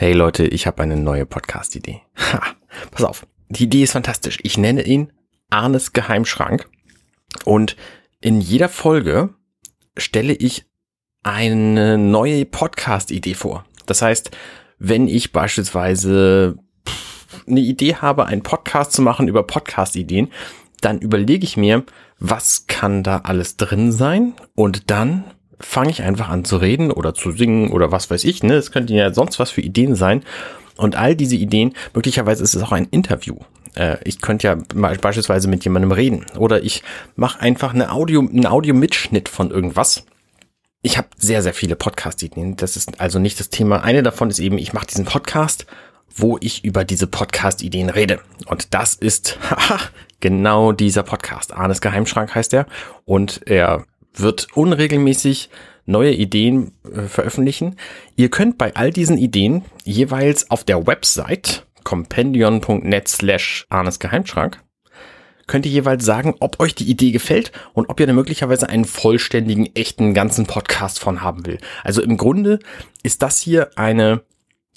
Hey Leute, ich habe eine neue Podcast-Idee. Ha, pass auf, die Idee ist fantastisch. Ich nenne ihn Arnes Geheimschrank und in jeder Folge stelle ich eine neue Podcast-Idee vor. Das heißt, wenn ich beispielsweise eine Idee habe, einen Podcast zu machen über Podcast-Ideen, dann überlege ich mir, was kann da alles drin sein und dann fange ich einfach an zu reden oder zu singen oder was weiß ich. Ne? Es könnten ja sonst was für Ideen sein. Und all diese Ideen, möglicherweise ist es auch ein Interview. Äh, ich könnte ja beispielsweise mit jemandem reden. Oder ich mache einfach eine Audio, einen Audio-Mitschnitt von irgendwas. Ich habe sehr, sehr viele Podcast-Ideen. Das ist also nicht das Thema. Eine davon ist eben, ich mache diesen Podcast, wo ich über diese Podcast-Ideen rede. Und das ist haha, genau dieser Podcast. Arnes Geheimschrank heißt er. Und er wird unregelmäßig neue Ideen äh, veröffentlichen. Ihr könnt bei all diesen Ideen jeweils auf der Website compendion.net slash Arnes Geheimschrank könnt ihr jeweils sagen, ob euch die Idee gefällt und ob ihr da möglicherweise einen vollständigen, echten, ganzen Podcast von haben will. Also im Grunde ist das hier eine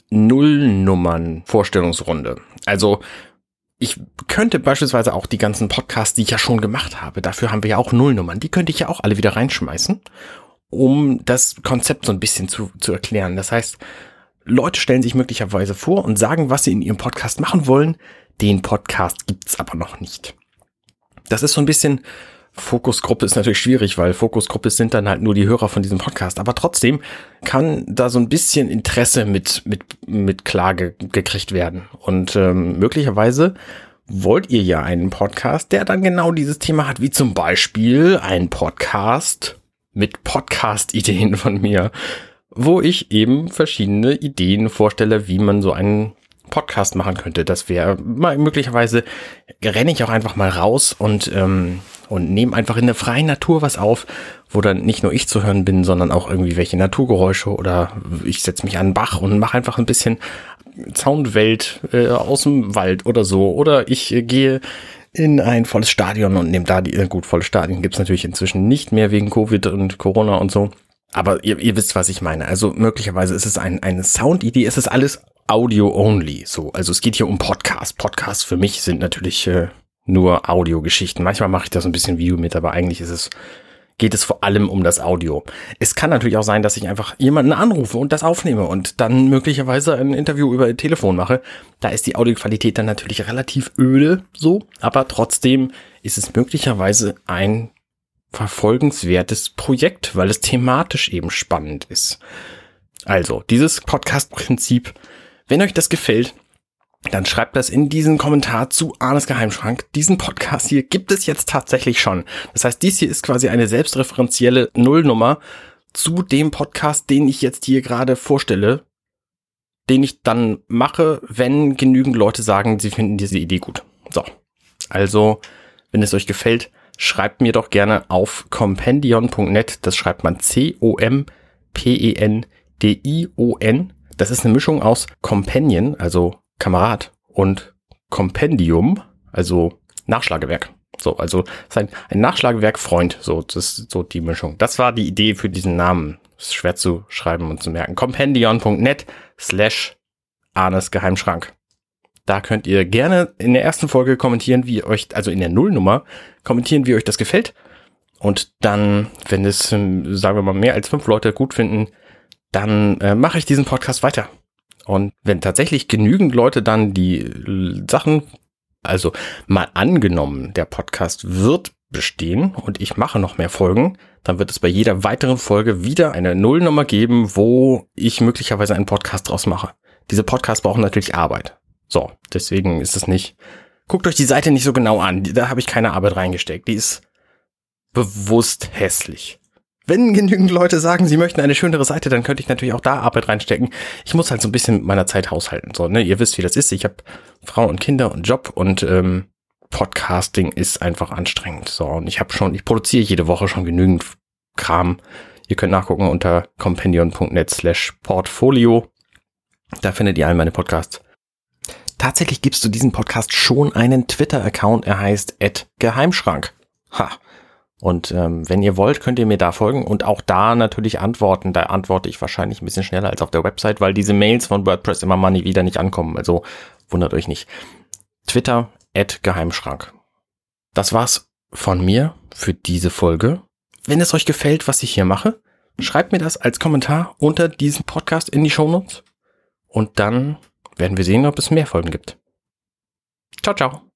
Nullnummern-Vorstellungsrunde. Also ich könnte beispielsweise auch die ganzen Podcasts, die ich ja schon gemacht habe, dafür haben wir ja auch Nullnummern, die könnte ich ja auch alle wieder reinschmeißen, um das Konzept so ein bisschen zu, zu erklären. Das heißt, Leute stellen sich möglicherweise vor und sagen, was sie in ihrem Podcast machen wollen. Den Podcast gibt's aber noch nicht. Das ist so ein bisschen Fokusgruppe ist natürlich schwierig, weil Fokusgruppe sind dann halt nur die Hörer von diesem Podcast. Aber trotzdem kann da so ein bisschen Interesse mit, mit, mit Klage gekriegt werden. Und ähm, möglicherweise wollt ihr ja einen Podcast, der dann genau dieses Thema hat, wie zum Beispiel ein Podcast mit Podcast-Ideen von mir, wo ich eben verschiedene Ideen vorstelle, wie man so einen Podcast machen könnte. Das wäre möglicherweise renne ich auch einfach mal raus und ähm, und nehme einfach in der freien Natur was auf, wo dann nicht nur ich zu hören bin, sondern auch irgendwie welche Naturgeräusche oder ich setze mich an den Bach und mache einfach ein bisschen Soundwelt äh, aus dem Wald oder so. Oder ich äh, gehe in ein volles Stadion und nehme da die, äh, gut, volles Stadion gibt's natürlich inzwischen nicht mehr wegen Covid und Corona und so. Aber ihr, ihr wisst, was ich meine. Also möglicherweise ist es ein, eine Soundidee, es ist alles Audio-only. So, also es geht hier um Podcast. Podcasts für mich sind natürlich äh, nur Audiogeschichten. Manchmal mache ich da so ein bisschen Video mit, aber eigentlich ist es, geht es vor allem um das Audio. Es kann natürlich auch sein, dass ich einfach jemanden anrufe und das aufnehme und dann möglicherweise ein Interview über Telefon mache. Da ist die Audioqualität dann natürlich relativ öde so, aber trotzdem ist es möglicherweise ein verfolgenswertes Projekt, weil es thematisch eben spannend ist. Also, dieses Podcast-Prinzip, wenn euch das gefällt, dann schreibt das in diesen Kommentar zu Arnes Geheimschrank. Diesen Podcast hier gibt es jetzt tatsächlich schon. Das heißt, dies hier ist quasi eine selbstreferenzielle Nullnummer zu dem Podcast, den ich jetzt hier gerade vorstelle, den ich dann mache, wenn genügend Leute sagen, sie finden diese Idee gut. So. Also, wenn es euch gefällt, schreibt mir doch gerne auf compendion.net. Das schreibt man C-O-M-P-E-N-D-I-O-N. Das ist eine Mischung aus Companion, also Kamerad und Kompendium, also Nachschlagewerk. So, also ein, ein Nachschlagewerk Freund, so, das ist so die Mischung. Das war die Idee für diesen Namen. Ist schwer zu schreiben und zu merken. Compendion.net slash Arnes Geheimschrank. Da könnt ihr gerne in der ersten Folge kommentieren, wie euch, also in der Nullnummer, kommentieren, wie euch das gefällt. Und dann, wenn es, ähm, sagen wir mal, mehr als fünf Leute gut finden, dann äh, mache ich diesen Podcast weiter. Und wenn tatsächlich genügend Leute dann die Sachen, also mal angenommen, der Podcast wird bestehen und ich mache noch mehr Folgen, dann wird es bei jeder weiteren Folge wieder eine Nullnummer geben, wo ich möglicherweise einen Podcast draus mache. Diese Podcasts brauchen natürlich Arbeit. So, deswegen ist es nicht. Guckt euch die Seite nicht so genau an. Da habe ich keine Arbeit reingesteckt. Die ist bewusst hässlich. Wenn genügend Leute sagen, sie möchten eine schönere Seite, dann könnte ich natürlich auch da Arbeit reinstecken. Ich muss halt so ein bisschen mit meiner Zeit haushalten. So, ne? Ihr wisst, wie das ist. Ich habe Frau und Kinder und Job und ähm, Podcasting ist einfach anstrengend. So, und ich habe schon, ich produziere jede Woche schon genügend Kram. Ihr könnt nachgucken unter compendion.net slash portfolio. Da findet ihr all meine Podcasts. Tatsächlich gibst du diesem Podcast schon einen Twitter-Account. Er heißt Geheimschrank. Ha. Und ähm, wenn ihr wollt, könnt ihr mir da folgen und auch da natürlich antworten. Da antworte ich wahrscheinlich ein bisschen schneller als auf der Website, weil diese Mails von WordPress immer money wieder nicht ankommen. Also wundert euch nicht. Twitter, at Geheimschrank. Das war's von mir für diese Folge. Wenn es euch gefällt, was ich hier mache, schreibt mir das als Kommentar unter diesem Podcast in die Shownotes. Und dann werden wir sehen, ob es mehr Folgen gibt. Ciao, ciao.